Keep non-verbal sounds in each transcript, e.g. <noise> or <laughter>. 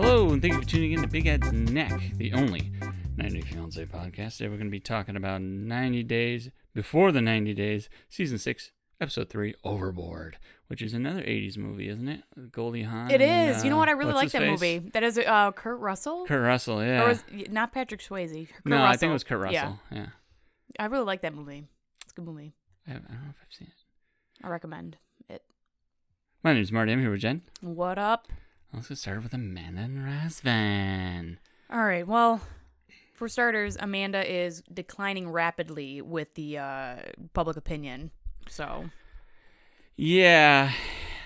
Hello, and thank you for tuning in to Big Ed's Neck, the only 90 Fiance podcast. Today we're going to be talking about 90 Days Before the 90 Days, Season 6, Episode 3, Overboard, which is another 80s movie, isn't it? Goldie Hawn. It and, is. you know what? I really like that face? movie. That is uh, Kurt Russell. Kurt Russell, yeah. Or was, not Patrick Swayze. Kurt no, Russell. I think it was Kurt Russell. Yeah. Yeah. I really like that movie. It's a good movie. I, I don't know if I've seen it. I recommend it. My name is Marty. I'm here with Jen. What up? Let's get started with Amanda and Razvan. All right. Well, for starters, Amanda is declining rapidly with the uh, public opinion. So Yeah,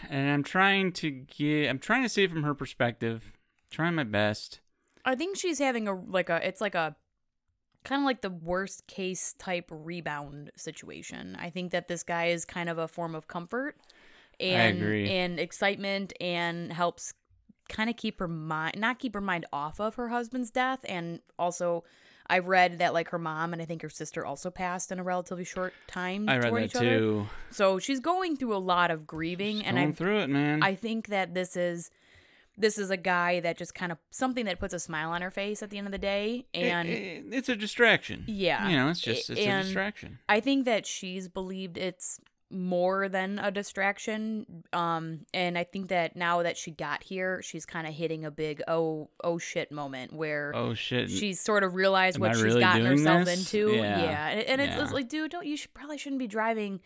and I'm trying to get. I'm trying to see from her perspective. Trying my best. I think she's having a like a. It's like a kind of like the worst case type rebound situation. I think that this guy is kind of a form of comfort and and excitement and helps kind of keep her mind not keep her mind off of her husband's death and also I read that like her mom and I think her sister also passed in a relatively short time I read that each other. too. So she's going through a lot of grieving She's and going I through it, man. I think that this is this is a guy that just kind of something that puts a smile on her face at the end of the day and it- it's a distraction. Yeah. you know, it's just it's a distraction. I think that she's believed it's more than a distraction um and I think that now that she got here she's kind of hitting a big oh oh shit moment where Oh shit! she's sort of realized Am what I she's really gotten herself this? into Yeah. and, and it's, Yeah. it's like dude don't you should probably shouldn't be driving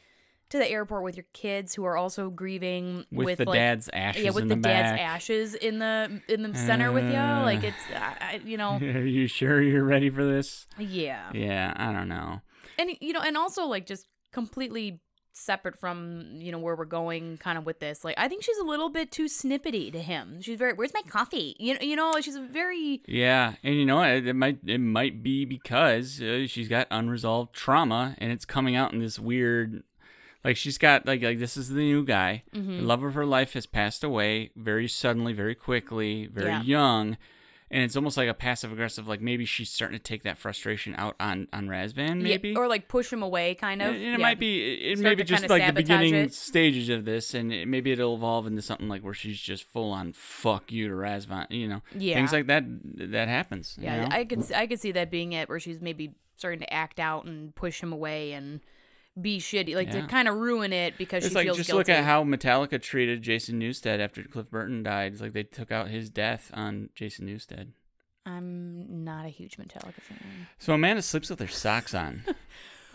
to the airport with your kids who are also grieving with, with, the like dad's ashes yeah with in the, the, dad's ashes in the in the center with you Uh. like it's I, you know <laughs> Are you sure you're ready for this? yeah Yeah, I don't know. and you know and also like just completely separate from you know where we're going kind of with this like i think she's a little bit too snippety to him she's very where's my coffee you know you know she's a very Yeah, and you know? It, it might it might be because uh, she's got unresolved trauma, and it's coming out in this weird, like she's got like like this is the new guy. Mm-hmm. The love of her life has passed away very suddenly, very quickly, very Yeah. young, and it's almost like a passive aggressive. Like maybe she's starting to take that frustration out on on Razvan. Maybe or like push him away kind of and it Yeah. might be it, it Start be just kinda like the beginning it. stages of this, and it, maybe it'll evolve into something like where she's just full on fuck you to Razvan. You know, Yeah. things like that that happens. you yeah know? i could i could see that being it where she's maybe starting to act out and push him away and be shitty like Yeah. to kind of ruin it because It's she like feels just guilty look at how Metallica treated Jason Newsted after Cliff Burton died. It's like they took out his death on Jason Newsted. i'm not a huge metallica fan So Amanda sleeps with her socks on. <laughs>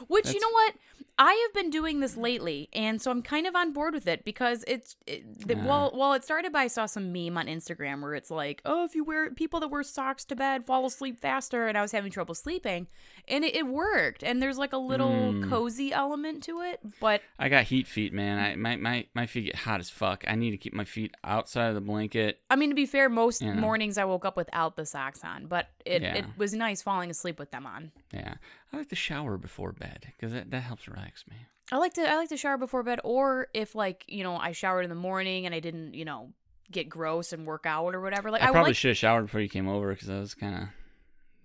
Which That's- you know what? I have been doing this lately, and so I'm kind of on board with it because it's it, the, Yeah. well, well, it started by I saw some meme on Instagram where it's like, oh, if you wear people that wear socks to bed fall asleep faster, and I was having trouble sleeping, and it, it worked, and there's like a little Mm. cozy element to it, but I got heat feet, man. I my, my my feet get hot as fuck. I need to keep my feet outside of the blanket. I mean to be fair, most mornings I woke up without the socks on, but it Yeah. it was nice falling asleep with them on. Yeah, I like to shower before bed because that, that helps relax me. I like to I like to shower before bed, or if like you know I showered in the morning and I didn't you know get gross and work out or whatever. Like I, I, probably like should have showered before you came over because I was kind of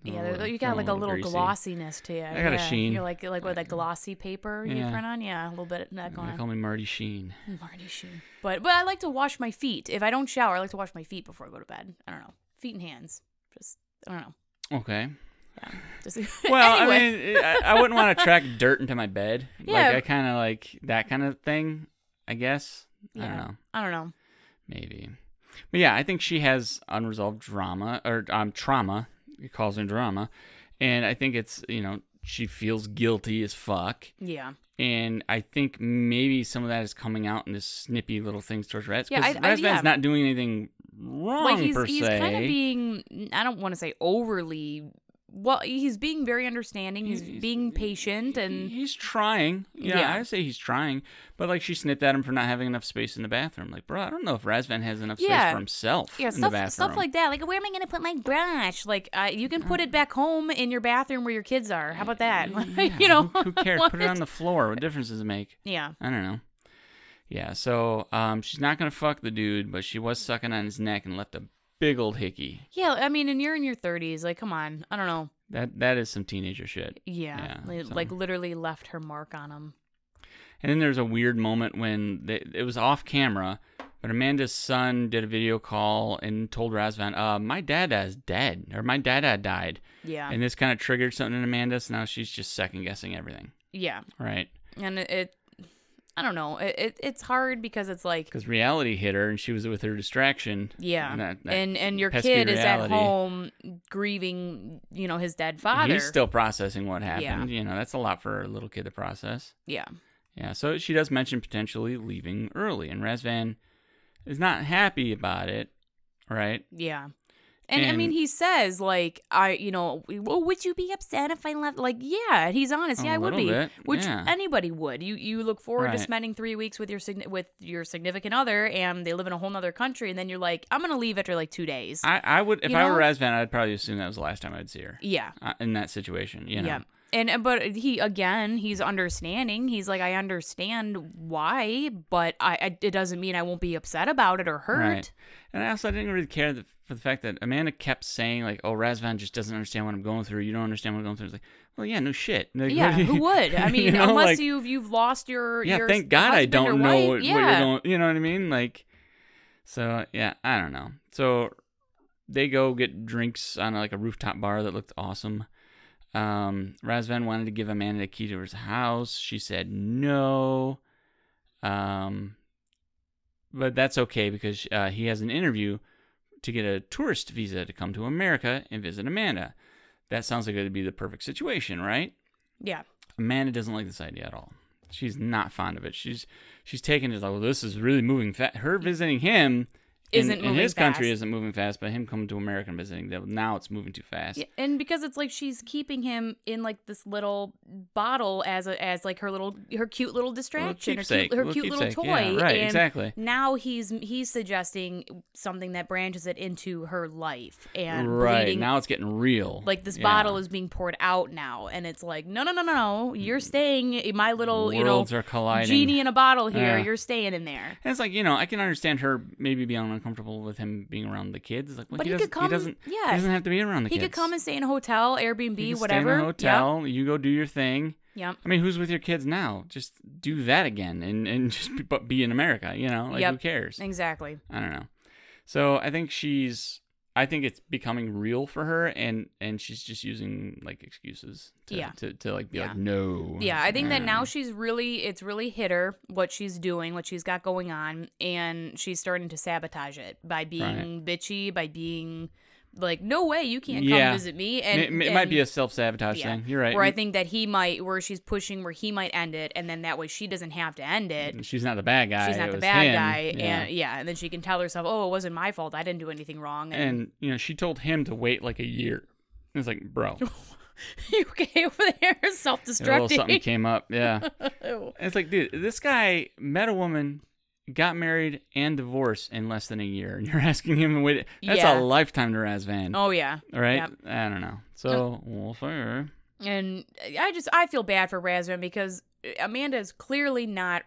yeah, you got like a little glossiness to you. I got a yeah. sheen. You're like like with that glossy paper you Yeah. print on. Yeah, a little bit of that going They on. call me Marty Sheen. Marty sheen. But but I like to wash my feet. If I don't shower, I like to wash my feet before I go to bed. I don't know, feet and hands. Just I don't know. Okay. Yeah. Just <laughs> Well, anyway. I mean, I, I wouldn't want to <laughs> track dirt into my bed. Yeah. Like I kind of like that kind of thing. I guess. I don't Yeah. know. I don't know. Maybe. But yeah, I think she has unresolved drama or um trauma. It calls it drama, and I think it's you know she feels guilty as fuck. Yeah. And I think maybe some of that is coming out in this snippy little things towards Raz. Yeah, Because I- I- Razvan's yeah. not doing anything wrong like he's per he's se. kind of being I don't want to say overly well he's being very understanding he's, He's- being patient and he's trying. Yeah, Yeah. I say he's trying. But like she snipped at him for not having enough space in the bathroom. Like, bro, I don't know if Razvan has enough space Yeah. for himself yeah in the stuff bathroom. stuff like that like where am I gonna put my brush like uh, you can put it back home in your bathroom where your kids are how about that Yeah, <laughs> you know who, who cares? Put it on the floor. What difference does it make? yeah I don't know. Yeah, so um, she's not gonna fuck the dude, but she was sucking on his neck and left a big old hickey. yeah I mean and you're in your 30s like come on I don't know That that is some teenager shit. yeah, Yeah, so- like literally left her mark on him And then there's a weird moment when they, it was off camera, But Amanda's son did a video call and told Razvan, uh, my dad is dead, or my dad died. Yeah. And this kind of triggered something in Amanda, so now she's just second guessing everything. yeah. Right. And it, it I don't know. It, it it's hard because it's like Because reality hit her and she was with her distraction. yeah. And that- that and and your kid is at home grieving, you know, his dead father. He's still processing what happened. Yeah. You know, that's a lot for a little kid to process. yeah. Yeah, so she does mention potentially leaving early, and Razvan is not happy about it, right? Yeah. And, I mean, he says like, I, you know, well, would you be upset if I left? Like, yeah, he's honest. Yeah, I would be. bit, Which yeah. anybody would. You you look forward to spending three weeks with your with your significant other, and they live in a whole nother country, and then you're like, I'm gonna leave after like two days. I, I would, if You I were know? Razvan, I'd probably assume that was the last time I'd see her yeah. uh, in that situation. You know, Yeah. And and- but he again, he's understanding. He's like, I understand why, but I, I it doesn't mean I won't be upset about it or hurt. Right. And I also didn't really care that, for the fact that Amanda kept saying like, "Oh, Razvan just doesn't understand what I'm going through. You don't understand what I'm going through." It's like, well, yeah, no shit. <laughs> Like, Yeah, who would? I <laughs> mean, you know, unless like, you've you've lost your yeah, your thank God I don't know what, yeah. what you're going. You know what I mean? Like, so yeah, I don't know. So they go get drinks on like a rooftop bar that looked awesome. Um, Razvan wanted to give Amanda the key to his house. She said no. Um, but that's okay because uh, he has an interview to get a tourist visa to come to America and visit Amanda. That sounds like it would be the perfect situation, right? Yeah. Amanda doesn't like this idea at all. She's not fond of it. She's she's taken it like, well, this is really moving fast. Her visiting him Isn't in moving his country isn't moving fast, but him coming to America and visiting now it's moving too fast. Yeah, and because it's like she's keeping him in like this little bottle as a as like her little her cute little Little distraction, keepsake, her cute, her cute little toy. Yeah, right, and exactly. Now he's he's suggesting something that branches it into her life and right bleeding. now it's getting real. like this Yeah. bottle is being poured out now, and it's like no no no no no, you're mm. staying in my little you know Worlds are colliding. genie in a bottle here. You're staying in there. And it's like you know, I can understand her maybe being uncomfortable with him being around the kids. Like, well, But he, he doesn't, could come- doesn't. yeah. he doesn't have to be around the He kids. He could come and stay in a hotel, Airbnb, He whatever. Stay in a hotel. You go do your thing. Yep. I mean, who's with your kids now? Just do that again and, and <laughs> just be, but be in America, you know? Like, Yep. who cares? Exactly. I don't know. So I think she's, I think it's becoming real for her and, and she's just using like excuses to, Yeah. to, to like be Yeah. like, no. Yeah, I think that now Um, she's really it's really hit her what she's doing, what she's got going on, and she's starting to sabotage it by being bitchy, by being like, "No way, you can't come Yeah. visit me." it, And it might be a self sabotage yeah. thing. You're right. Where I think that he might, where she's pushing, where he might end it, and then that way she doesn't have to end it. Mm, she's not the bad guy. She's it not the bad him. guy, Yeah. and yeah, and then she can tell herself, "Oh, it wasn't my fault. I didn't do anything wrong." And, And, you know, she told him to wait like a year. It's like, bro, <laughs> you okay over there, <laughs> a little something came up. Yeah. <laughs> It's like, dude, this guy met a woman, got married, and divorced in less than a year, and <laughs> you're asking him to wait. That's Yeah. a lifetime to Razvan, oh yeah, right? yep. I don't know. So we'll figure. And I just I feel bad for Razvan because Amanda is clearly not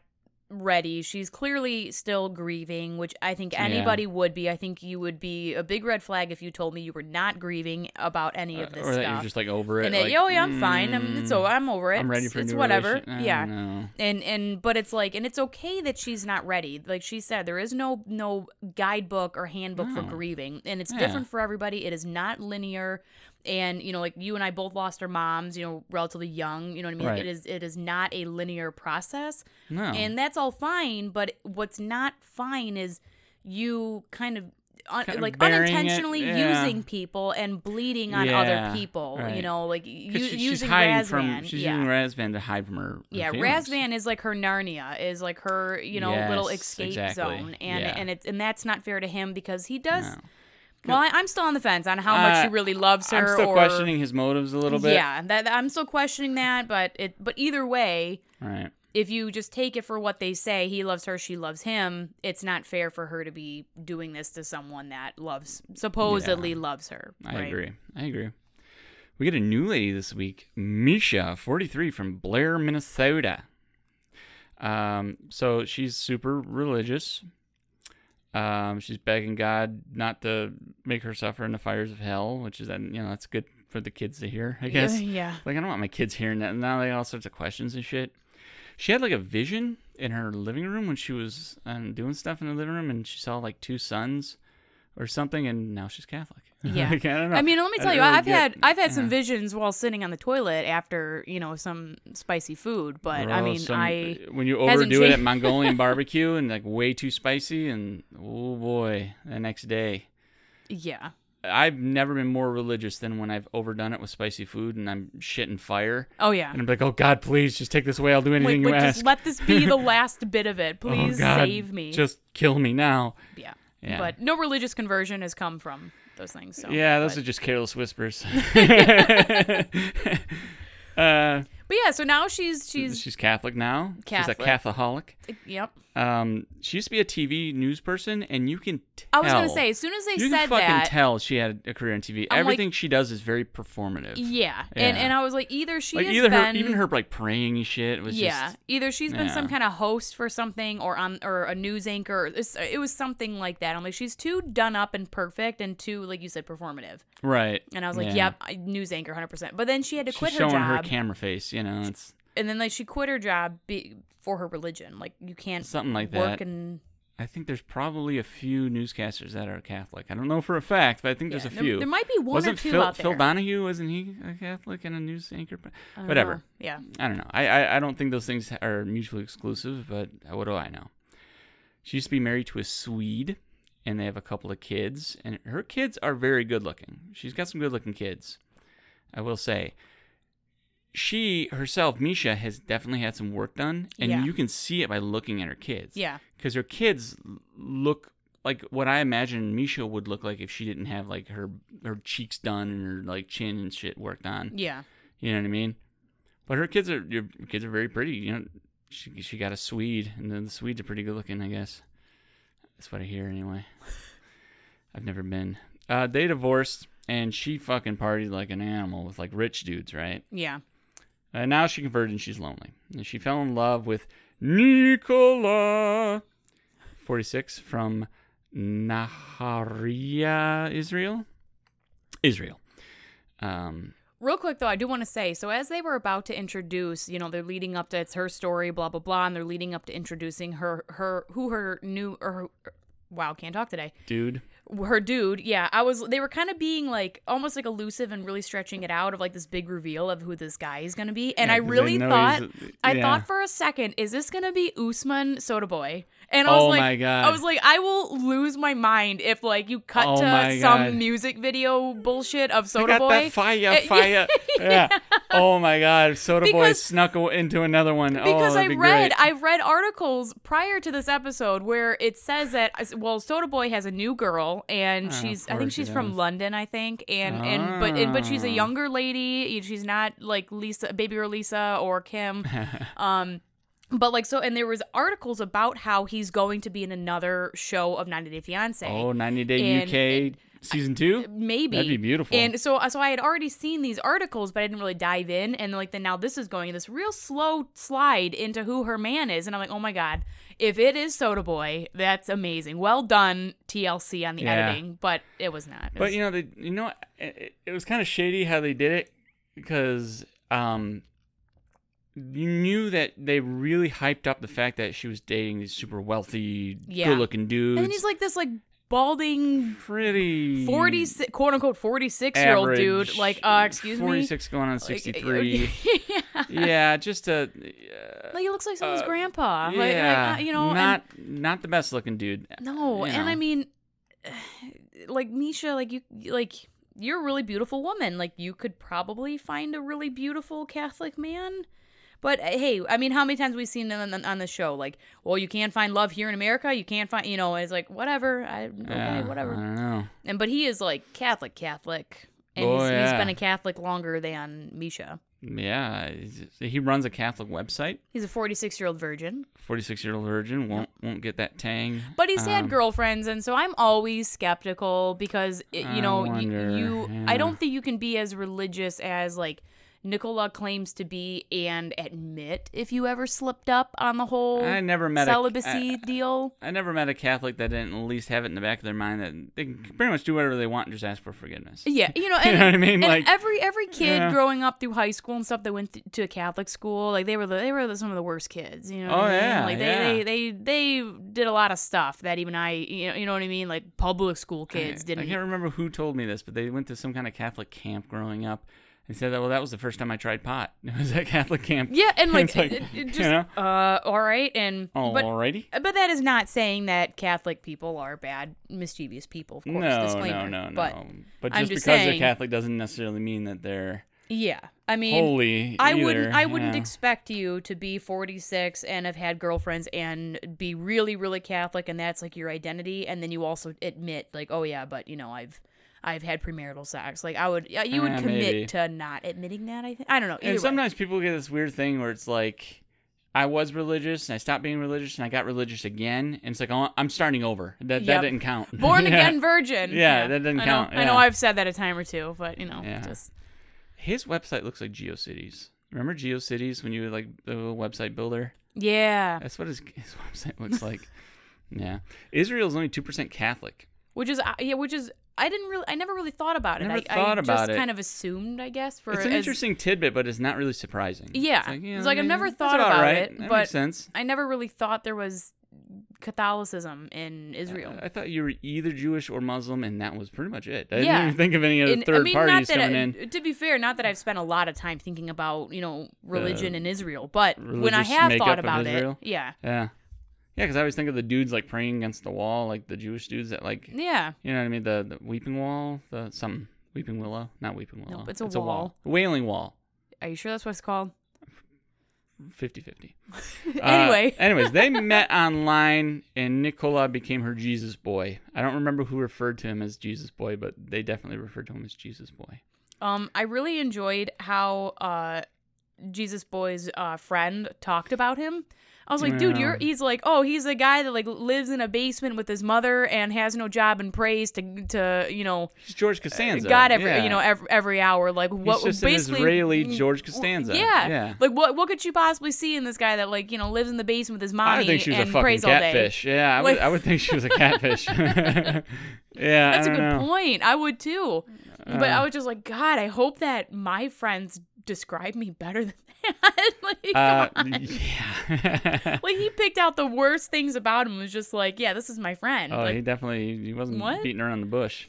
ready. She's clearly still grieving, which I think Yeah. anybody would be. I think you would be a big red flag if you told me you were not grieving about any of this or that stuff. you're just like over it. and like, oh yeah, I'm fine. I'm, it's mm, I'm over it. I'm ready It's- for a it's whatever. Yeah. know. And and but it's like and it's okay that she's not ready. Like she said, there is no no guidebook or handbook for grieving, and it's Yeah. different for everybody. It is not linear. And you know, like you and I both lost our moms, you know, relatively young. You know what I mean? Right. It is it is not a linear process, No. and that's all fine. But what's not fine is you kind of. Un- Kind of like unintentionally yeah. using people and bleeding on Yeah, other people, you know, like u- she- she's using hiding Razvan. from. She's yeah. using Razvan to hide from her. her Yeah, feelings. Razvan is like her Narnia, is like her, you know, little escape exactly. zone, and and it's and that's not fair to him because he does. No. Well, I, I'm still on the fence on how much Uh, he really loves her. I'm still or, questioning his motives a little bit. Yeah, that I'm still questioning that, but it but either way, Right. if you just take it for what they say, he loves her, she loves him. It's not fair for her to be doing this to someone that loves supposedly loves her. I agree. I agree. We get a new lady this week, Meisha, 43, from Blair, Minnesota. Um, so she's super religious. Um, she's begging God not to make her suffer in the fires of hell, which is that you know that's good for the kids to hear, I guess. Yeah. Like I don't want my kids hearing that. Now they got all sorts of questions and shit. She had like a vision in her living room when she was um, doing stuff in the living room, and she saw like two sons or something, and now she's Catholic. <laughs> Yeah. Like, I. I mean, let me tell don't you, really I've get- had I've had some visions while sitting on the toilet after you know some spicy food, but I mean, some- I uh, when you overdo it at. Mongolian <laughs> barbecue and like way too spicy, and oh boy, the next day. yeah, I've never been more religious than when I've overdone it with spicy food and I'm shitting fire. oh yeah. And I'm like, oh God, please just take this away. I'll do anything wait, you just ask. let this be the <laughs> last bit of it. oh Please God, save me. Just kill me now. yeah. Yeah. But no religious conversion has come from those things. So yeah, those but, are just careless whispers. <laughs> <laughs> uh, but yeah, so now she's she's she's Catholic now. Catholic. She's a Catholic. yep. Um, she used to be a TV news person, and you can tell. I was gonna say as soon as they you said can fucking that, tell she had a career on TV. I'm like- Everything she does is very performative. yeah. and Yeah. and I was like, either she like has either her, been, even her like praying shit was yeah, just either she's been some yeah. kind of host for something or on or a news anchor. Or it's- it was something like that. I'm like, she's too done up and perfect, and too like you said, performative. right. And I was like, Yeah. yep, I- news anchor, hundred percent. But then she had to She's quit her showing job, her camera face, you know, it's and then like she quit her job be, for her religion. Like you can't something like work that. and I think there's probably a few newscasters that are Catholic. I don't know for a fact, but I think yeah, there's a there, few. there might be one Wasn't or two Phil, out there. Phil Donahue? Wasn't he a Catholic and a news anchor? Whatever. know. Yeah. I don't know. I, I, I don't think those things are mutually exclusive, but what do I know? She used to be married to a Swede, and they have a couple of kids, and her kids are very good looking. She's got some good looking kids, I will say. She herself, Meisha, has definitely had some work done, and Yeah. you can see it by looking at her kids. Yeah. Because her kids look like what I imagine Meisha would look like if she didn't have like her her cheeks done and her like chin and shit worked on. Yeah. You know what I mean? But her kids are your kids are very pretty. You know, she she got a Swede, and then the Swedes are pretty good looking, I guess. That's what I hear anyway. <laughs> I've never been. Uh, they divorced, and she fucking partied like an animal with like rich dudes, right? Yeah. Uh, now she converted and she's lonely. And she fell in love with Nicola, 46, from Nahariya, Israel. Israel. Um, Real quick though, I do want to say so as they were about to introduce, you know, they're leading up to it's her story, blah blah blah, and they're leading up to introducing her her who her new or her, wow, can't talk today. dude. Her dude, yeah. I was they were kind of being like almost like elusive and really stretching it out of like this big reveal of who this guy is gonna be. And Yeah, I really thought he's- I thought for a second, is this gonna be Usman Soda Boy? And I was Oh like. I was like, I will lose my mind if like you cut Oh to some music video bullshit of I Soda got Boy. that fire, <laughs> fire. <laughs> yeah. Oh my God. Soda Boy snuck into another one. Oh, because oh, I be read. I've read articles prior to this episode where it says that well Soda Boy has a new girl and Oh, she's I think she's he from. London I think and and but and, but she's a Ah. younger lady she's not like Lisa baby or Lisa or Kim <laughs> um but like so and there was articles about how he's going to be in another show of 90 Day Fiance oh, 90 Day And- UK season two? maybe That'd be beautiful. and so so i had already seen these articles but i didn't really dive in and like then now this is going this real slow slide into who her man is and i'm like oh my god if it is soda boy that's amazing well done tlc on the Yeah. editing but it was not It But was- you know, they, you know, it, it was kind of shady how they did it because um, you knew that they really hyped up the fact that she was dating these super wealthy, Yeah. good-looking dudes. and then he's like this like balding pretty 46 quote unquote 46 year old dude like uh excuse me 46 going on Like, 63. <laughs> yeah. yeah, just a uh, like he looks like someone's Uh, grandpa like, yeah, like, uh, you know and- not not the best looking dude. No, you and I mean, <sighs> like Meisha, like you, like you're a really beautiful woman. Like you could probably find a really beautiful Catholic man. But uh, hey, I mean, how many times we've seen on, on, on the show, like, well, you can't find love here in America. You can't find, you know, it's like whatever. I okay, Yeah, whatever. I know. And but he is like Catholic, Catholic, and Oh, he's, he's yeah. been a Catholic longer than Meisha. Yeah, he runs a Catholic website. He's a 46 year old virgin, 46 year old virgin won't won't get that tang. but he's had Um, girlfriends, and so I'm always skeptical because it, I you know wonder, you. yeah. I don't think you can be as religious as like Nicola claims to be and admit if you ever slipped up on the whole I never met a- celibacy I- deal. I never met a Catholic that didn't at least have it in the back of their mind that they can pretty much do whatever they want and just ask for forgiveness. Yeah, you know, <laughs> You know what I mean? and Like- every every kid Yeah. growing up through high school and stuff that went th- to a Catholic school, like they were the, they were the, some of the worst kids. You know? Oh, I mean? yeah, like they, yeah. they they they did a lot of stuff that even I you know you know what I mean? Like public school kids I, didn't. I can't remember who told me this, but they went to some kind of Catholic camp growing up. And said that well, that was the first time I tried pot. <laughs> It was at Catholic camp. yeah, and like, like, it, it you just know? uh, all right, and but Alrighty. but that is not saying that Catholic people are bad, mischievous people. Of course, No, disclaimer. no, no, no. But But, I'm just just because they're Catholic doesn't necessarily mean that they're yeah, I mean, holy. I either, wouldn't I wouldn't expect you to be 46 and have had girlfriends and be really really Catholic and that's like your identity and then you also admit like oh yeah but you know I've I've had premarital sex like I would yeah, you would Eh, commit maybe. to not admitting that I think I don't know either And way. sometimes people get this weird thing where it's like, I was religious and I stopped being religious and I got religious again, and it's like, oh, I'm starting over. That Yep. that didn't count. <laughs> born <laughs> Yeah. again virgin Yeah, that didn't I know, count, I know. I've said that a time or two but you know Yeah. just His website looks like GeoCities. Remember GeoCities when you were like the website builder? yeah That's what his <laughs> his website looks like. yeah, Israel is only two percent Catholic. which is uh, yeah which is I didn't really I never really thought about it Never I, thought I about just it. kind of assumed I guess for It's an as- interesting tidbit, but it's not really surprising. Yeah. it's like, yeah, It's like I've never thought about right. it, That but- makes sense. I never really thought there was Catholicism in uh, Israel. I thought you were either Jewish or Muslim, and that was pretty much it. I Yeah. didn't even think of any other And, third I mean, not parties that coming I, in. To be fair, not that I've spent a lot of time thinking about you know religion in Israel, but when I have thought about it, yeah, Yeah, yeah, because I always think of the dudes like praying against the wall, like the Jewish dudes that like, yeah, you know what I mean, the, the weeping wall, the some weeping willow, not weeping willow. Nope, it's a wall. wall. wailing wall. Are you sure that's what it's called? 50-50. <laughs> anyway, Uh, <laughs> anyways, they <laughs> met online, and Nicola became her Jesus boy. I don't remember who referred to him as Jesus boy, but they definitely referred to him as Jesus boy. um, I really enjoyed how uh, Jesus Boy's uh, friend talked about him. I was like, dude, you're. He's like, oh, he's a guy that like lives in a basement with his mother and has no job and prays to to you know He's George Costanza. God every yeah. you know every, every hour. Like what? He's just an basically, Israeli mm, George Costanza. Yeah, Yeah. Like what? What could you possibly see in this guy that like you know lives in the basement with his mommy I think she was a and fucking prays all day? catfish. Yeah, I, Like- would, I would think she was a catfish. <laughs> <laughs> yeah, That's a good know. point. I would too. but Uh, I was just like, God, I hope that my friends describe me better than that. <laughs> like, Uh, yeah. <laughs> like he picked out the worst things about him. Was just like, yeah, this is my friend. oh, like, he definitely he wasn't What? beating around the bush.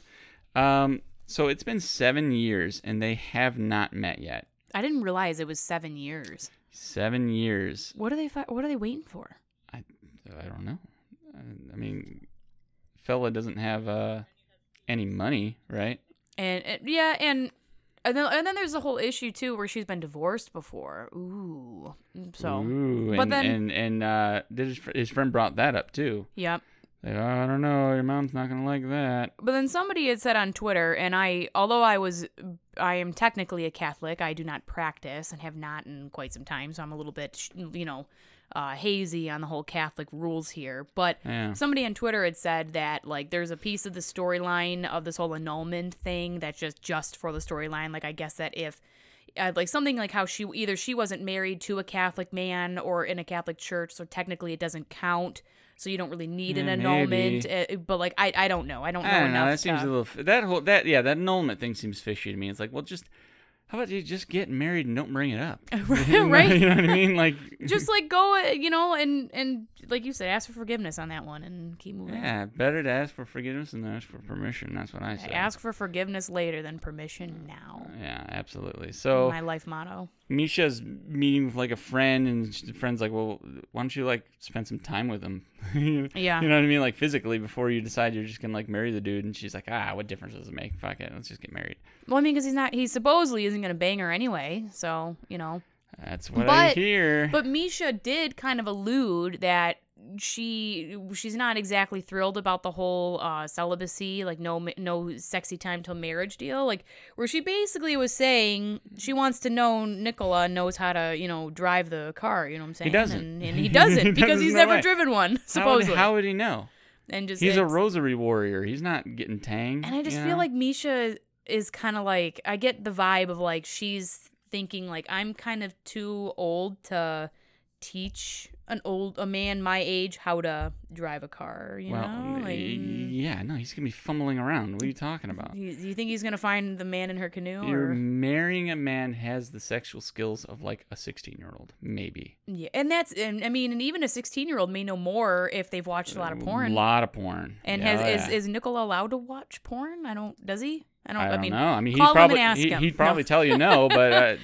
Um, so it's been seven years and they have not met yet. I didn't realize it was seven years. Seven years. What are they? Fi- what are they waiting for? I don't know. I mean, fella doesn't have uh any money, right? And, and yeah, and and then, and then there's the whole issue too where she's been divorced before. Ooh, so Ooh, but and, then- and and uh, his, his friend brought that up too. yep. Like, oh, I don't know, your mom's not gonna like that. But then somebody had said on Twitter, and I, although I was, I am technically a Catholic, I do not practice and have not in quite some time, so I'm a little bit, you know, uh, hazy on the whole Catholic rules here. But Yeah. somebody on Twitter had said that like there's a piece of the storyline of this whole annulment thing that's just just for the storyline. Like I guess that if uh, like something like how she either she wasn't married to a Catholic man or in a Catholic church, so technically it doesn't count. So you don't really need an annulment. Uh, but like I, I don't know. I don't know I don't enough. know. That seems a little. f- That whole that yeah that annulment thing seems fishy to me. It's like, well, just how about you just get married and don't bring it up, <laughs> Right. You know what I mean? Like, <laughs> just like go, uh, you know, and and like you said, ask for forgiveness on that one and keep moving. yeah, better to ask for forgiveness than ask for permission. That's what I say. Ask for forgiveness later than permission now. Yeah, absolutely. So My life motto. Meisha's meeting with like a friend, and the friend's like, "Well, why don't you like spend some time with him? <laughs> Yeah, you know what I mean, like physically before you decide you're just gonna like marry the dude." And she's like, "Ah, what difference does it make? Fuck it, let's just get married." Well, I mean, because he's not, he supposedly isn't going to bang her anyway. So, you know. That's what I But- hear. But Meisha did kind of allude that she she's not exactly thrilled about the whole uh, celibacy, like no no sexy time till marriage deal, like where she basically was saying she wants to know Nicola knows how to you know drive the car. You know what I'm saying? He doesn't. and, and he doesn't <laughs> because he's no never way. driven one how, would, supposedly. how would he know? and just He's a rosary warrior. He's not getting tanged. And I just feel know? like Meisha is kind of like I get the vibe of like she's thinking like I'm kind of too old to teach an old a man my age how to drive a car. You well, know, like, yeah, no, he's gonna be fumbling around. What are you talking about? do you, you think he's gonna find the man in her canoe? You're Or marrying a man has the sexual skills of like a 16 year old, maybe. yeah, and that's and I mean, and even a 16 year old may know more if they've watched a lot of porn. A lot of porn. And Yeah, has oh, is yeah. is Nicola allowed to watch porn? I don't. Does he? I don't. I I, don't mean, know. I mean, he'd call him probably and ask he, him. he'd No. probably tell you no, but <laughs> uh,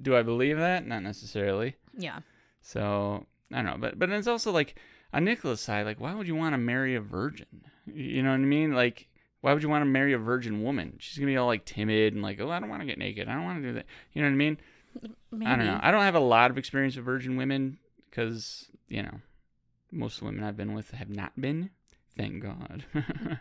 do I believe that? Not necessarily. yeah. So I don't know, but but it's also like on Nicola's side, like why would you want to marry a virgin? You know what I mean? Like why would you want to marry a virgin woman? She's gonna be all like timid and like, oh, I don't want to get naked. I don't want to do that. You know what I mean? Maybe. I don't know. I don't have a lot of experience with virgin women because you know most of the women I've been with have not been. Thank God. <laughs>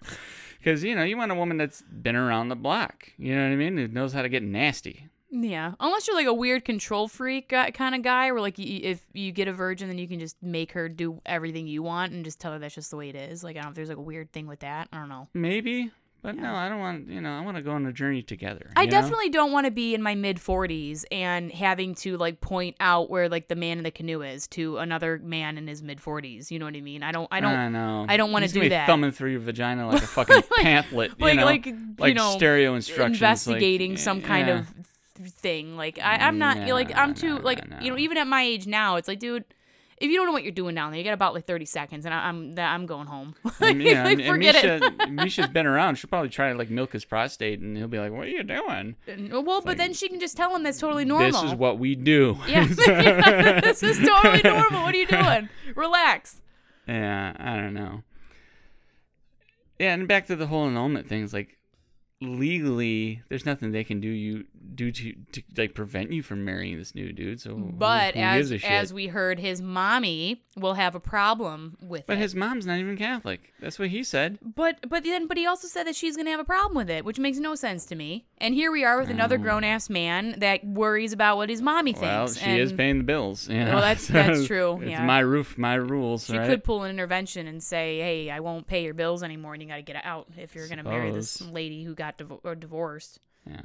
Because you know you want a woman that's been around the block. You know what I mean? Who knows how to get nasty. Yeah, unless you're like a weird control freak kind of guy, where like you, if you get a virgin, then you can just make her do everything you want and just tell her that's just the way it is. Like I don't know if there's like a weird thing with that. I don't know. Maybe, but no, I don't want. You know, I want to go on a journey together. I you know? definitely don't want to be in my mid 40s and having to like point out where like the man in the canoe is to another man in his mid 40s. You know what I mean? I don't. I don't. I know. I don't He's gonna do be that. Thumbing through your vagina like a fucking <laughs> pamphlet. You like know, like you like know stereo instructions. like, investigating some kind yeah. of thing. Like I, I'm not No, like I'm too like you know even at my age now, it's like dude. If you don't know what you're doing down there, you got about like 30 seconds, and I, I'm I'm going home. <laughs> And, yeah, like, forget it. Meisha, <laughs> Meisha's been around. She'll probably try to like milk his prostate, and he'll be like, "What are you doing? well, but then she can just tell him that's totally normal. This is what we do." <laughs> yeah, this is totally normal. What are you doing? Relax. Yeah, I don't know. Yeah, and back to the whole annulment thing. It's like legally, there's nothing they can do you do to, to like prevent you from marrying this new dude. So, But who as gives a shit? as we heard, his mommy will have a problem with but it. his mom's not even Catholic. That's what he said. But but then but he also said that she's gonna have a problem with it, which makes no sense to me. And here we are with another oh. grown ass man that worries about what his mommy thinks. Well, she is paying the bills. You know? Well, that's- that's <laughs> true, It's yeah. my roof, my rules. She right? could pull an intervention and say, "Hey, I won't pay your bills anymore, and you got to get out if you're gonna marry this lady who got or divorced." Yeah.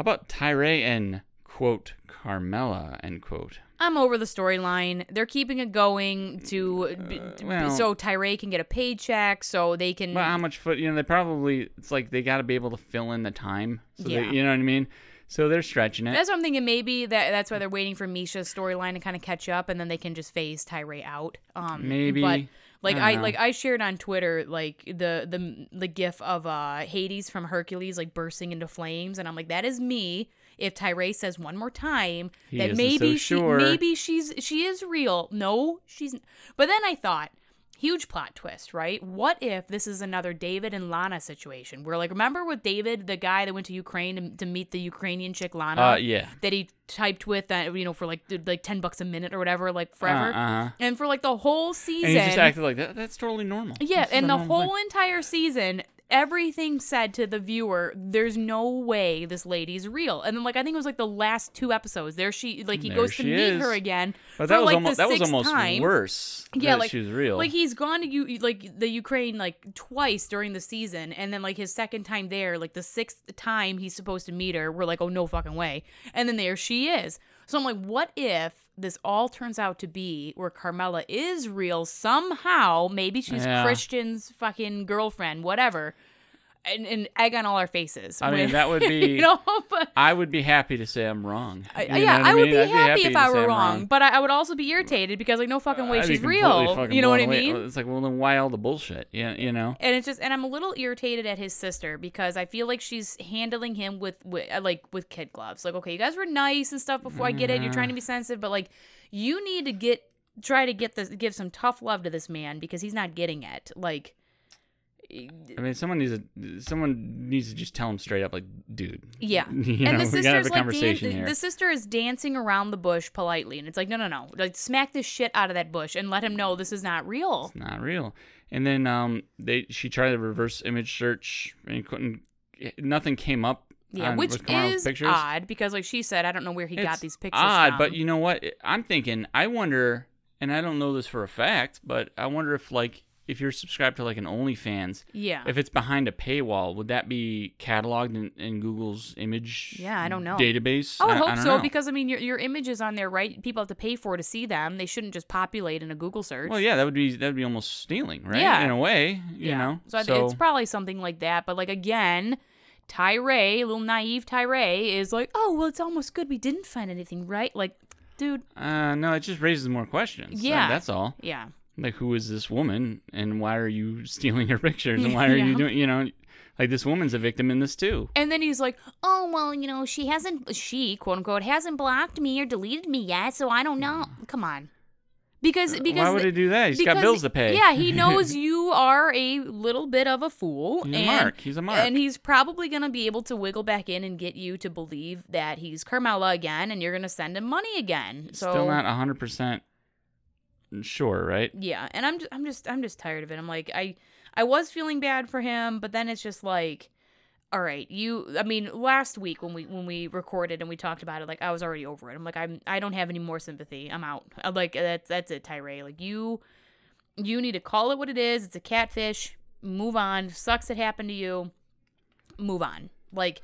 How about Tyray and quote Carmela end quote? I'm over the storyline. They're keeping it going to b- well- so Tyray can get a paycheck, so they can. Well, how much foot? You know, they probably it's like they got to be able to fill in the time. So they, Yeah. you know what I mean. So they're stretching it. That's what I'm thinking. Maybe that that's why they're waiting for Meisha's storyline to kind of catch up, and then they can just phase Tyray out. Um, Maybe. but like I I, like I shared on Twitter like the the the gif of uh Hades from Hercules like bursting into flames, and I'm like, that is me. If Tyray says one more time He that maybe so she sure. maybe she's she is real. No, she's. But then I thought. Huge plot twist, right? What if this is another David and Lana situation? Where, like, remember with David, the guy that went to Ukraine to, to meet the Ukrainian chick Lana? uh, yeah. that he typed with, that you know, for like like ten bucks a minute or whatever, like forever, Uh, uh-huh. and for like the whole season. And he just acted like that. That's totally normal. yeah, and the normal thing. whole entire season, everything said to the viewer, "There's no way this lady's real." And then, like, I think it was like the last two episodes. There she, like, he There goes to meet is. her again. But for, that was like, almost that was almost time. worse. Yeah, like she was real. Like he's gone to you like the Ukraine like twice during the season, and then like his second time there, like the sixth time he's supposed to meet her, we're like, oh no fucking way, and then there she is. So I'm like, what if this all turns out to be where Carmela is real somehow? Maybe she's Yeah. Christian's fucking girlfriend, whatever. And, and egg on all our faces. I mean, that would <laughs> be- you know, but I would be happy to say I'm wrong. You yeah, I would mean? be I'd happy, if I were I'm wrong, but I, I would also be irritated because like no fucking way I'd she's real. You know what I mean? It's like, well, then why all the bullshit? Yeah, you know. and it's just and i'm a little irritated at his sister because i feel like she's handling him with, with uh, like with kid gloves like okay you guys were nice and stuff before i get it you're trying to be sensitive but like you need to get try to get this give some tough love to this man because he's not getting it like I mean, someone needs to someone needs to just tell him straight up, like, dude. yeah <laughs> You and know, the sister's like dan- the sister is dancing around the bush politely and it's like no no no like smack this shit out of that bush and let him know this is not real It's not real. And then um, they she tried to reverse image search and couldn't. Nothing came up. yeah which is pictures. odd because like she said i don't know where he got these pictures Odd, from. but you know what? I'm thinking. I wonder, and I don't know this for a fact, but I wonder if like if you're subscribed to like an OnlyFans, Yeah. if it's behind a paywall, would that be cataloged in, in Google's image? Yeah, I don't know. Database. I would hope don't so know. because I mean your your image is on there, right? People have to pay for to see them. They shouldn't just populate in a Google search. Well, yeah, that would be that would be almost stealing, right? Yeah. In a way, you yeah. know. So, I think it's probably something like that. But like again, Tyray, a little naive Tyray, is like, oh well, it's almost good we didn't find anything, right? Like, dude, uh, no, it just raises more questions. Yeah. that's all. yeah, Like, who is this woman, and why are you <laughs> stealing her pictures, and why are you doing, you know, like this woman's a victim in this too. And then he's like, "Oh well, you know, she hasn't, she quote unquote hasn't blocked me or deleted me yet, so I don't know." Come on, because because Uh, why would he do that? He's got bills to pay. Yeah, he <laughs> knows you are a little bit of a fool, He's a and mark. He's a mark. and he's probably gonna be able to wiggle back in and get you to believe that he's Carmela again, and you're gonna send him money again. So Still not hundred percent sure, right? yeah, and I'm just, I'm just I'm just tired of it. I'm like I I was feeling bad for him, but then it's just like all right, you I mean last week when we when we recorded and we talked about it like I was already over it. I'm like I'm I don't have any more sympathy. I'm out. I'm like that's that's it, Tyray. Like you you need to call it what it is. It's a catfish. Move on. Sucks it happened to you. Move on. Like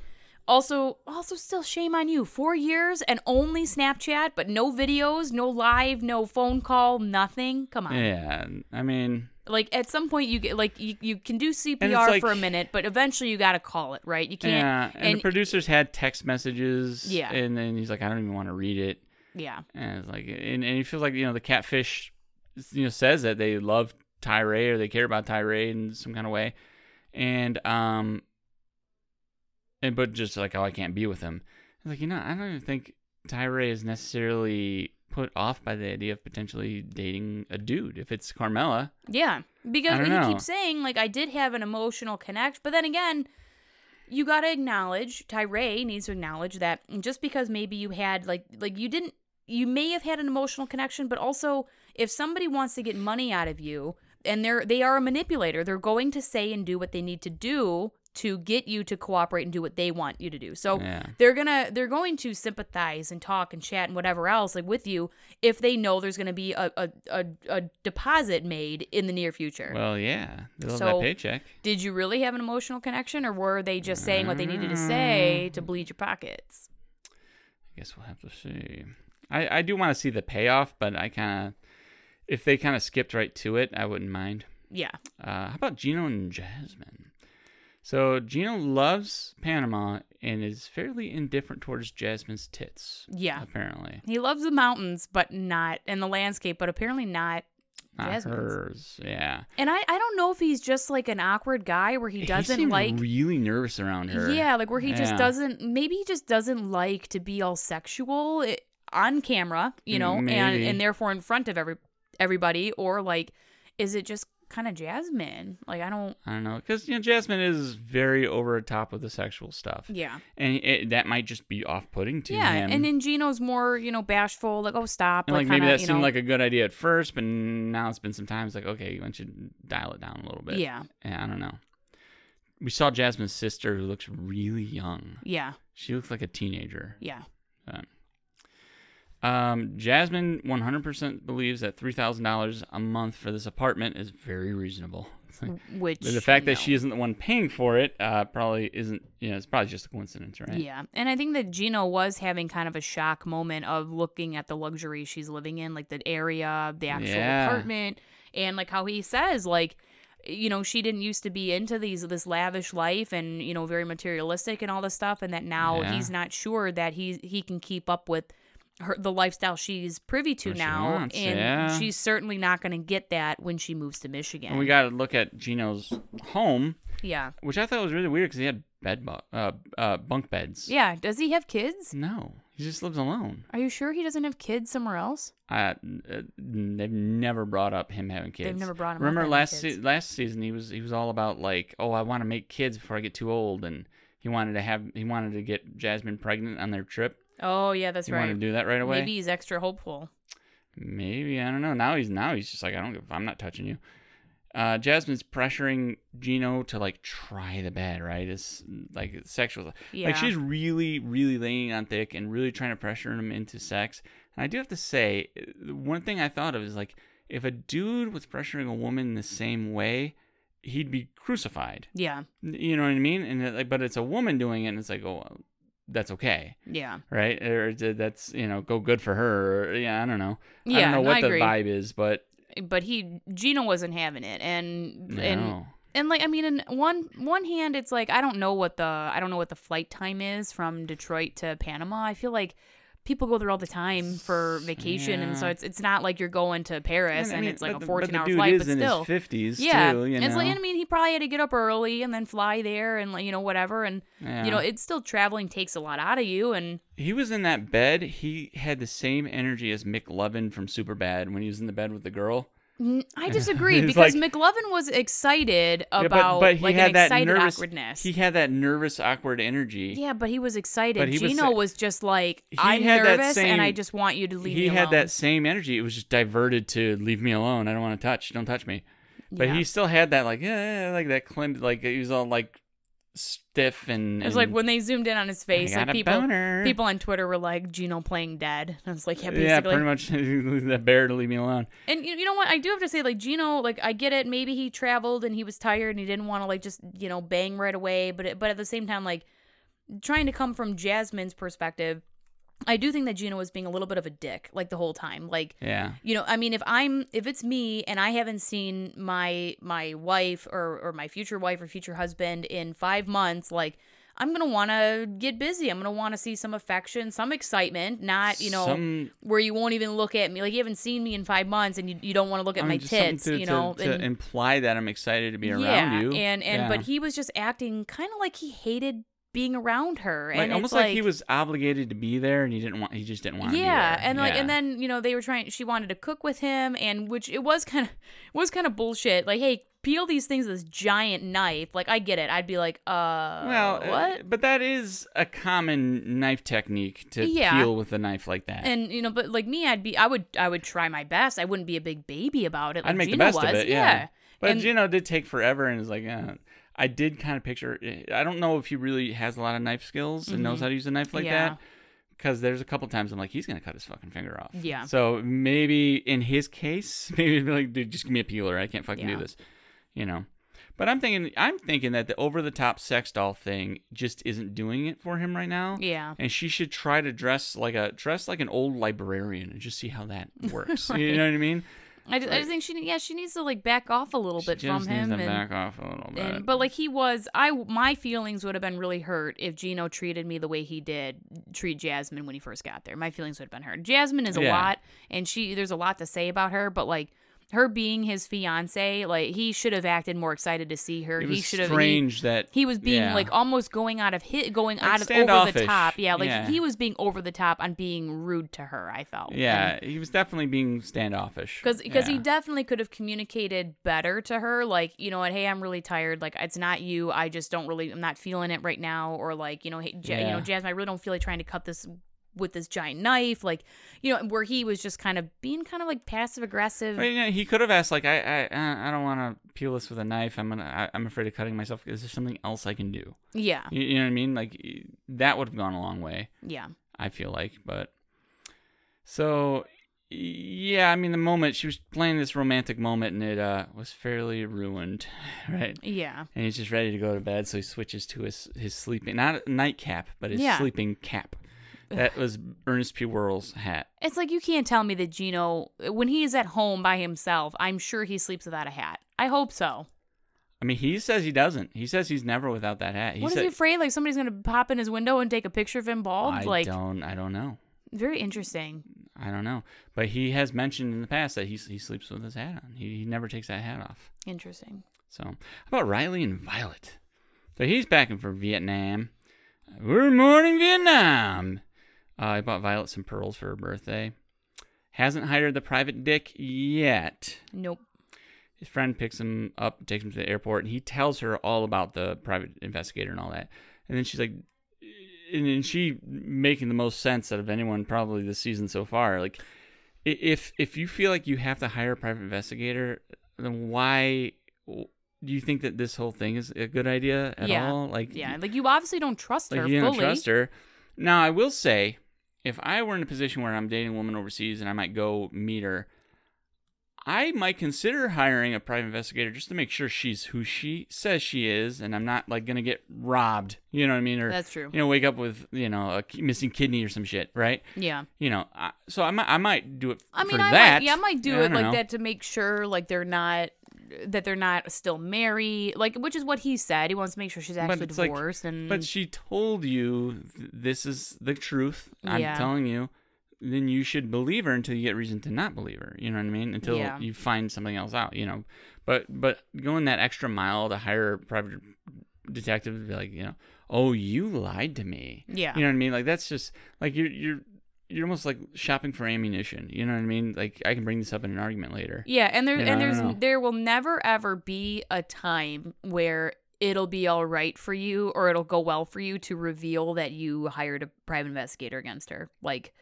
also also still shame on you. 4 years and only Snapchat, but no videos, no live, no phone call, nothing. Come on Yeah, I mean, like at some point you get like you, you can do CPR it's for a minute, but eventually you got to call it, right? You can't. yeah, and, and- the producers had text messages. Yeah. and then he's like, I don't even want to read it. Yeah. And it's like, and, and it feels like you know the catfish, you know, says that they love Tyray or they care about Tyray in some kind of way, and um, and but just like, oh, I can't be with him. It's like you know, I don't even think Tyray is necessarily put off by the idea of potentially dating a dude if it's Carmela. Yeah. Because he know. keeps saying like I did have an emotional connect, but then again, you got to acknowledge Tyray needs to acknowledge that just because maybe you had like like you didn't you may have had an emotional connection, but also if somebody wants to get money out of you and they're they are a manipulator, they're going to say and do what they need to do to get you to cooperate and do what they want you to do. So Yeah. they're gonna they're going to sympathize and talk and chat and whatever else like with you if they know there's gonna be a a, a, a deposit made in the near future. Well, yeah, they love So- that paycheck. Did you really have an emotional connection, or were they just saying what they needed to say to bleed your pockets? I guess we'll have to see. I, I do want to see the payoff, but I kind of, if they kind of skipped right to it, I wouldn't mind. Yeah, Uh, how about Gino and Jasmine? So Gino loves Panama and is fairly indifferent towards Jasmine's tits. yeah. apparently He loves the mountains, but not and the landscape, but apparently not. not Jasmine's. hers. Yeah, And I I don't know if he's just like an awkward guy where he doesn't seemed like. really nervous around her. Yeah, like where he just doesn't. Maybe he just doesn't like to be all sexual eh, on camera, you know, and and therefore in front of every everybody, or like, is it just kind of Jasmine? Like I don't. I don't know because you know Jasmine is very over the top with the sexual stuff, Yeah, and it, that might just be off-putting to yeah, him. and then Gino's more, you know, bashful, like oh stop, And, like, like maybe kinda, that seemed know, like a good idea at first, but now it's been some time. It's like okay, you to dial it down a little bit. yeah, Yeah, I don't know. We saw Jasmine's sister, who looks really young. yeah, She looks like a teenager. yeah, Um, Jasmine 100% believes that $3,000 a month for this apartment is very reasonable. <laughs> Which the fact that she isn't the one paying for it uh, probably isn't, you know, it's probably just a coincidence, right? Yeah. And I think that Gino was having kind of a shock moment of looking at the luxury she's living in, like the area, the actual Yeah. apartment, and like how he says, like, you know, she didn't used to be into these this lavish life and, you know, very materialistic and all this stuff, and that now Yeah. he's not sure that he he can keep up with her the lifestyle she's privy to What now. wants, and yeah. she's certainly not gonna get that when she moves to Michigan. And we got to look at Gino's home, yeah. which I thought was really weird because he had bed bu- uh, uh, bunk beds. Yeah. Does he have kids? No, he just lives alone. Are you sure he doesn't have kids somewhere else? Uh, uh, they've never brought up him having kids. They've never brought him up Remember last kids. se- last season he was he was all about like, oh, I want to make kids before I get too old, and he wanted to have he wanted to get Jasmine pregnant on their trip. Oh yeah, that's he right. wanted to do that right away. Maybe he's extra hopeful. Maybe I don't know. Now he's now he's just like I don't give. I'm not touching you. Uh, Jasmine's pressuring Gino to like try the bed, right? It's like sexual. Yeah. Like she's really, really laying on thick and really trying to pressure him into sex. And I do have to say, uh, one thing I thought of is like, if a dude was pressuring a woman the same way, he'd be crucified. Yeah. You know what I mean? And it, like, but it's a woman doing it, and it's like, oh, well, that's okay, Yeah. right? Or that's you know, go good for her. Or, yeah, I don't know. Yeah. I don't know what the vibe is, but eh, But he Gino wasn't having it, and and and like I mean, in one one hand, it's like I don't know what the I don't know what the flight time is from Detroit to Panama. I feel like people go there all the time for vacation, and so it's it's not like you're going to Paris and, I mean, it's like a the- 14 but the hour flight, but in still. fifties yeah, too. You know, it's like I mean, he probably had to get up early and then fly there, and like you know whatever, and Yeah. you know it's still traveling takes a lot out of you, and he was in that bed. He had the same energy as McLovin from Superbad when he was in the bed with the girl. I <laughs> disagree because like- McLovin was excited Yeah, about but, but he like had an that excited nervous awkwardness. He had that nervous, awkward energy. yeah, but he was excited. But he Gino sa- was just like, I'm nervous and I just want you to leave he me alone. He had that same energy. It was just diverted to leave me alone. I don't want to touch. Don't touch me. But Yeah. he still had that like yeah, like that clim like he was all like stiff and. It was like when they zoomed in on his face, like people boner. people on Twitter were like Gino playing dead. And I was like, yeah, basically. yeah, pretty much <laughs> that bear to leave me alone. And you, you know what? I do have to say, like Gino, like I get it. Maybe he traveled and he was tired and he didn't want to like just you know bang right away. But it, but at the same time, like trying to come from Jasmine's perspective, I do think that Gino was being a little bit of a dick like the whole time. Like Yeah. you know, I mean, if I'm if it's me and I haven't seen my my wife or or my future wife or future husband in five months, like. I'm gonna want to get busy. I'm gonna want to see some affection, some excitement, not you know Some, where you won't even look at me. Like you haven't seen me in five months, and you, you don't want to look at I mean, my tits. to, you to- know, to, and- imply that I'm excited to be around yeah, you. and and Yeah. but he was just acting kind of like he hated being around her, like and almost it's like, he was obligated to be there, and he didn't want. He just didn't want. to yeah, be there. and like, and then you know they were trying. She wanted to cook with him, and which it was kind of <laughs> was kind of bullshit. Like, hey, peel these things with this giant knife. Like, I get it. I'd be like, uh, Well, uh, what? but that is a common knife technique to Yeah. peel with a knife like that. and you know, but like me, I'd be, I would, I would try my best. I wouldn't be a big baby about it. Like I'd make Gina the best was. of it. Yeah. But And- Gino did take forever, and is like, uh, I did kind of picture. I don't know if he really has a lot of knife skills and knows how to use a knife like Mm-hmm. Yeah. that. Because there's a couple times I'm like, he's gonna cut his fucking finger off. Yeah. So maybe in his case, <laughs> maybe be like, dude, just give me a peeler. I can't fucking Yeah. do this. You know. But I'm thinking, I'm thinking that the over the top sex doll thing just isn't doing it for him right now. Yeah. and she should try to dress like a dress like an old librarian and just see how that works. <laughs> You know what I mean? I just, I just think she yeah she needs to like back off a little bit She from just needs him to and, back off a little bit. and but like he was I my feelings would have been really hurt if Gino treated me the way he did treat Jasmine when he first got there. My feelings would have been hurt. Jasmine is a Yeah. lot and she there's a lot to say about her, but like her being his fiance, like he should have acted more excited to see her. it he should have he, strange that he was being yeah. like almost going out of hit going Like out of over the top. Yeah, like Yeah. he was being over the top on being rude to her, I felt. And- yeah, he was definitely being standoffish. because because he definitely could have communicated better to her like you know what hey i'm really tired like it's not you i just don't really i'm not feeling it right now or like you know hey ja- you know jasmine i really don't feel like trying to cut this with this giant knife like you know where he was just kind of being kind of like passive aggressive I mean, he could have asked like, I, I, uh, I don't want to peel this with a knife. I'm gonna, I, I'm afraid of cutting myself. Is there something else I can do? yeah You, you know what I mean? Like that would have gone a long way. yeah I feel like, but so yeah, I mean the moment she was playing this romantic moment and it uh was fairly ruined, <laughs> right? yeah And he's just ready to go to bed, so he switches to his his sleeping not nightcap, but his Yeah. sleeping cap. That was Ernest P. Worrell's hat. it's like you can't tell me that gino when he is at home by himself i'm sure he sleeps without a hat i hope so I mean, he says he doesn't. He says he's never without that hat. He what is said, he afraid like somebody's gonna pop in his window and take a picture of him bald I like don't. I don't know. very interesting I don't know. But he has mentioned in the past that he he sleeps with his hat on. He, he never takes that hat off. interesting So, how about Riley and Violet? So he's packing for Vietnam. Good morning, Vietnam. Uh, I bought Violet some pearls for her birthday. Hasn't hired the private dick yet. nope His friend picks him up, takes him to the airport, and he tells her all about the private investigator and all that. And then she's like, and, and she making the most sense out of anyone probably this season so far. Like, if if you feel like you have to hire a private investigator, then why do you think that this whole thing is a good idea at Yeah. all? Like, Yeah, like you obviously don't trust like her you fully. don't trust her. Now, I will say, if I were in a position where I'm dating a woman overseas and I might go meet her, I might consider hiring a private investigator just to make sure she's who she says she is, and I'm not like gonna get robbed. You know what I mean? Or That's true. you know, wake up with you know a missing kidney or some shit, right? Yeah. You know, I, so I might I might do it I mean, for I that. might, yeah, I might do I it like know. that to make sure, like they're not, that they're not still married, like which is what he said. He wants to make sure she's actually it's like- divorced, and But she told you th- this is the truth. I'm Yeah. telling you. Then you should believe her until you get reason to not believe her. You know what I mean? Until Yeah. you find something else out. You know, but but going that extra mile to hire a private detective to be like, you know, oh, you lied to me. yeah, You know what I mean? Like that's just like you're you're you're almost like shopping for ammunition. You know what I mean? Like I can bring this up in an argument later. yeah, and there You know, and there's there will never ever be a time where it'll be all right for you or it'll go well for you to reveal that you hired a private investigator against her. Like,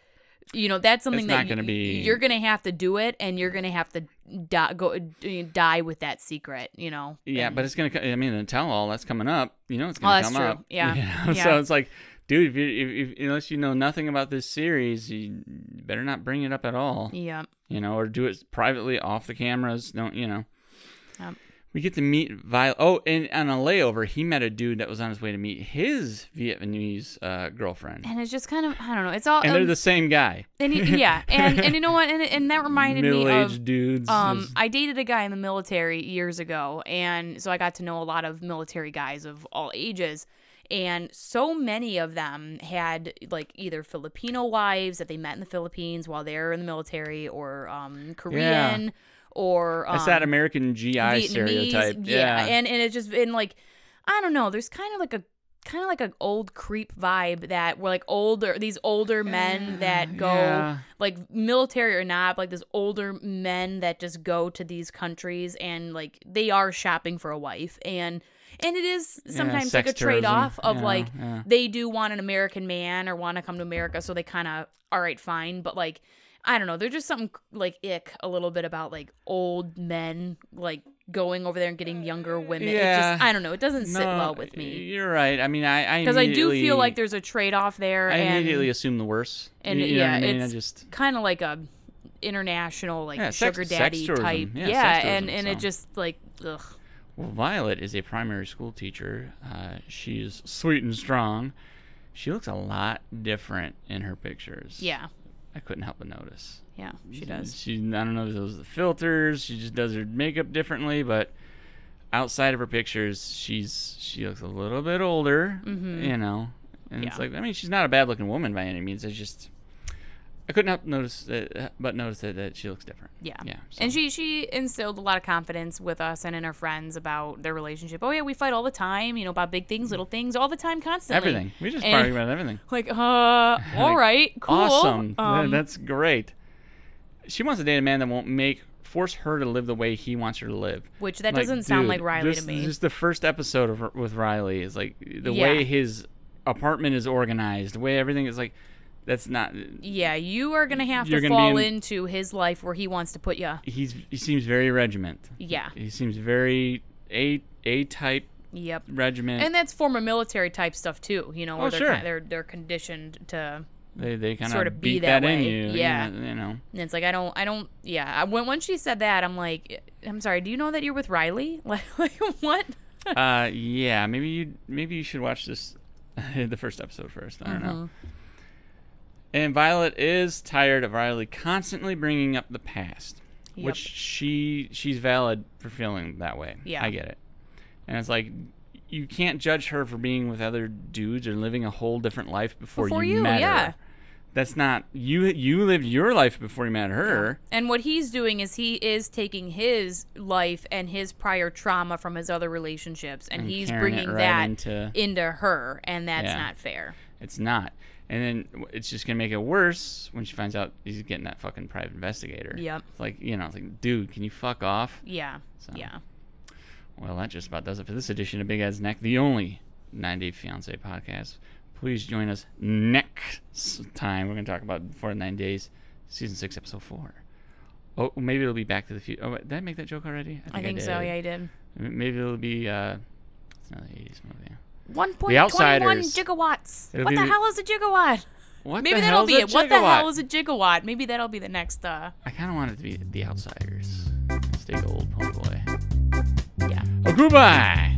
you know, that's something It's that not gonna y- be- you're gonna have to do it, and you're gonna have to die, go die with that secret. You know. Yeah, And- but it's gonna. I mean, the tell all that's coming up. You know, it's Oh, gonna that's come up. <laughs> Yeah. You know? Yeah. So it's like, dude, if you if, if, unless you know nothing about this series, you better not bring it up at all. yeah. You know, or do it privately off the cameras. Don't you know? Yep. We get to meet Violet. Oh, and on a layover, he met a dude that was on his way to meet his Vietnamese uh, girlfriend, And it's just kind of I don't know. It's all and they're um, the same guy. and he, yeah, and and you know what? And and that reminded me of dudes. um is- I dated a guy in the military years ago, and so I got to know a lot of military guys of all ages. And so many of them had like either Filipino wives that they met in the Philippines while they were in the military, or um, Korean, or um, That's that American GI Vietnamese, stereotype. Yeah, and and it's just been like, I don't know. There's kind of like a kind of like an old creep vibe that we're like older these older men that go Yeah. like military or not like this older men that just go to these countries and like they are shopping for a wife and and it is sometimes sex like a trade off of Yeah, like yeah. they do want an American man or want to come to America, so they kind of all right, fine. But like, I don't know, there's just something like ick a little bit about like old men like going over there and getting younger women. It Yeah. just I don't know, it doesn't sit No, well with me You're right. I mean, I because I do feel like there's a trade off there, I and immediately assume the worst. and you, you yeah, I mean? It's just kind of like a international like Yeah, sugar sex daddy tourism. type. Yeah, Yeah, sex and and it just like ugh. Well, Violet is a primary school teacher. Uh, she's sweet and strong. She looks a lot different in her pictures. Yeah, I couldn't help but notice. yeah, she does. She, I don't know if those are the filters. She just does her makeup differently, but outside of her pictures, she's she looks a little bit older. Mhm. You know, and it's like I mean, she's not a bad looking woman by any means. It's just I couldn't help notice that, but notice that, that she looks different. Yeah. Yeah. And she she instilled a lot of confidence with us and in her friends about their relationship. Oh yeah, we fight all the time, you know, about big things, little things, all the time, constantly. everything. We just And- argue about everything. <laughs> Like, uh, all <laughs> right, cool. Awesome. Um, That's great. She wants to date a man that won't make force her to live the way he wants her to live. which that Like, doesn't sound like Riley this to me. This is Just the first episode of with Riley is like the Yeah. way his apartment is organized, the way everything is like. That's not. yeah, you are gonna have to fall in- into his life where he wants to put you. He's he seems very regiment. Yeah. He seems very a a type Yep. regiment. And that's former military type stuff too, you know, where Oh, they're sure. ki- they're they're conditioned to they they kind sort of of be that that, in way. you. Yeah. You know. and it's like I don't I don't yeah. I, when when she said that, I'm like I'm sorry, do you know that you're with Riley? <laughs> Like like what? uh yeah maybe you maybe you should watch this <laughs> the first episode first i don't know Mhm. And violet is tired of riley constantly bringing up the past Yep. which she she's valid for feeling that way Yeah. i get it and it's like you can't judge her for being with other dudes or living a whole different life before, Before you, you, met yeah. her that's not you you lived your life before you met her And what he's doing is he is taking his life and his prior trauma from his other relationships and, And he's bringing right that into- into her and that's Yeah. not fair. It's not. And then it's just gonna make it worse when she finds out he's getting that fucking private investigator. Yep. It's like you know, it's like, dude, can you fuck off? Yeah. So, Yeah. Well, that just about does it for this edition of Big Ed's Neck, the only 90 Fiance podcast. Please join us next time. We're gonna talk about the Nine Days, season six, episode four. Oh, maybe it'll be Back to the Future. Oh, did I make that joke already? I think so. did. Yeah, he did. Maybe it'll be. uh It's another 80s movie. One point twenty one gigawatts. It'll what be the hell is a gigawatt? What Maybe that'll be it. What the hell is a gigawatt? Maybe that'll be the next uh I kind of want it to be The Outsiders. Stay gold, Ponyboy. Yeah. Oh, goodbye.